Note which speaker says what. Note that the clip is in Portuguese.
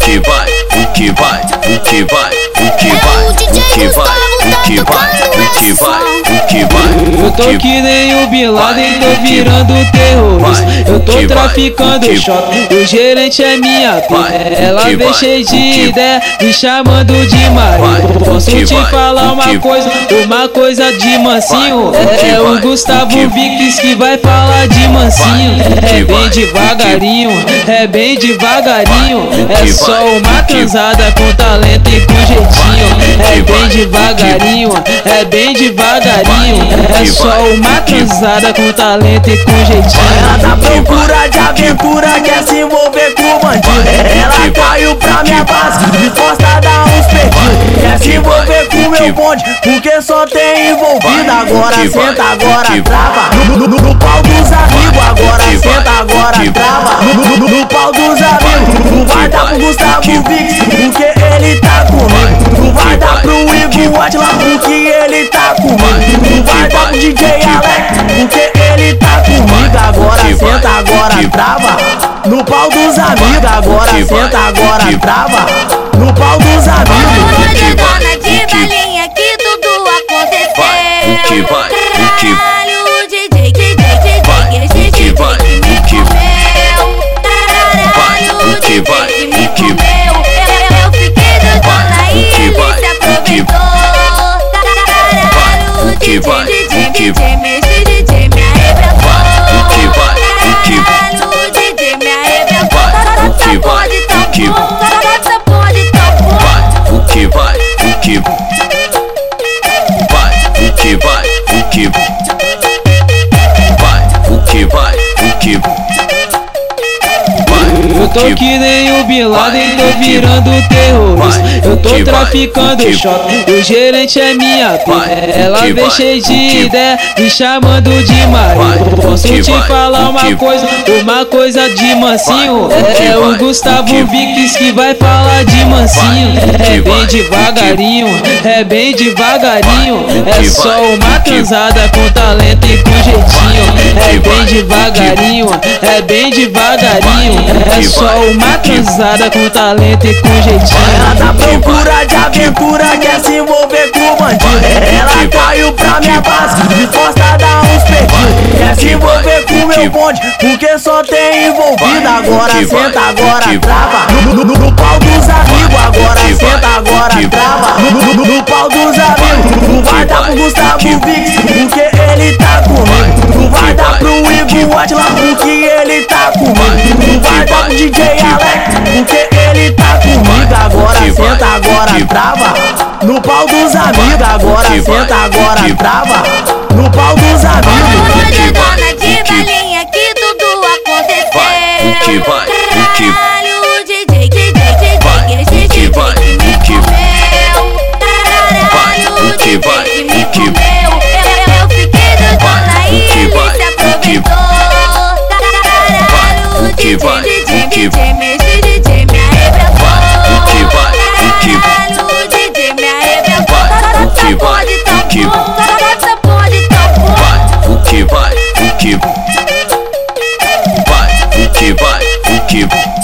Speaker 1: que vai, o que vai, o que vai, o que vai, o que vai, o que vai, que vai, o que vai.
Speaker 2: Eu tô que nem o Bin Laden, tô virando terrorista. Eu tô traficando choque, o gerente é minha puta. Ela vem cheia de ideia, me chamando de marido. Posso te falar uma coisa, uma coisa de mansinho. É o Gustavo Vicks que vai falar de mansinho. É bem devagarinho, é bem devagarinho. É só uma transada com talento e com jeitinho. É bem devagarinho, é bem devagarinho. É só uma transada com talento e com jeitinho.
Speaker 3: Ela tá procura de aventura, quer se envolver com bandido. Ela caiu pra minha base, disposta a dar uns perdidos. Quer se envolver com meu bonde, porque só tem envolvido. Agora senta, agora trava. No, no, no, pau dos amigos, agora senta, agora trava. No, no, no, no pau dos amigos, não vai dar pro Gustavo Vix, porque ele tá comigo. Dar pro Igor Atila, porque ele tá comigo. Não vai dar pro DJ Alex, porque ele tá comigo. Agora senta, agora trava. No pau dos amigos, agora senta, agora trava. No pau dos amigos.
Speaker 2: Tô que nem o Bin Laden, tô virando terrorista. Eu tô traficando choque, o gerente é minha puta. Ela vem cheia de ideia, me chamando de marido. Posso te falar uma coisa, uma coisa de mansinho. É o Gustavo Vicks que vai falar de mansinho. É bem devagarinho, é bem devagarinho. É só uma transada com talento e com jeitinho. É bem devagarinho, é bem devagarinho. É só uma transada com talento e com jeitinho.
Speaker 3: Ela tá procura de aventura, quer se envolver com o bandido. Ela caiu pra minha base, disposta a dar uns perdidos. Quer se envolver com meu bonde, porque só tem envolvido. Agora senta, agora trava. No, no, no, pau dos amigos, agora senta, agora trava. No, no, no, no pau dos amigos, não vai dar pro Gustavo Vix, porque ele DJ Alex, porque ele tá comigo. Agora senta, agora trava. No pau dos amigos, agora senta, agora trava. No pau dos amigos.
Speaker 4: Olha, dona de balinha que tudo aconteceu.
Speaker 1: Vai, o que vai, o que keep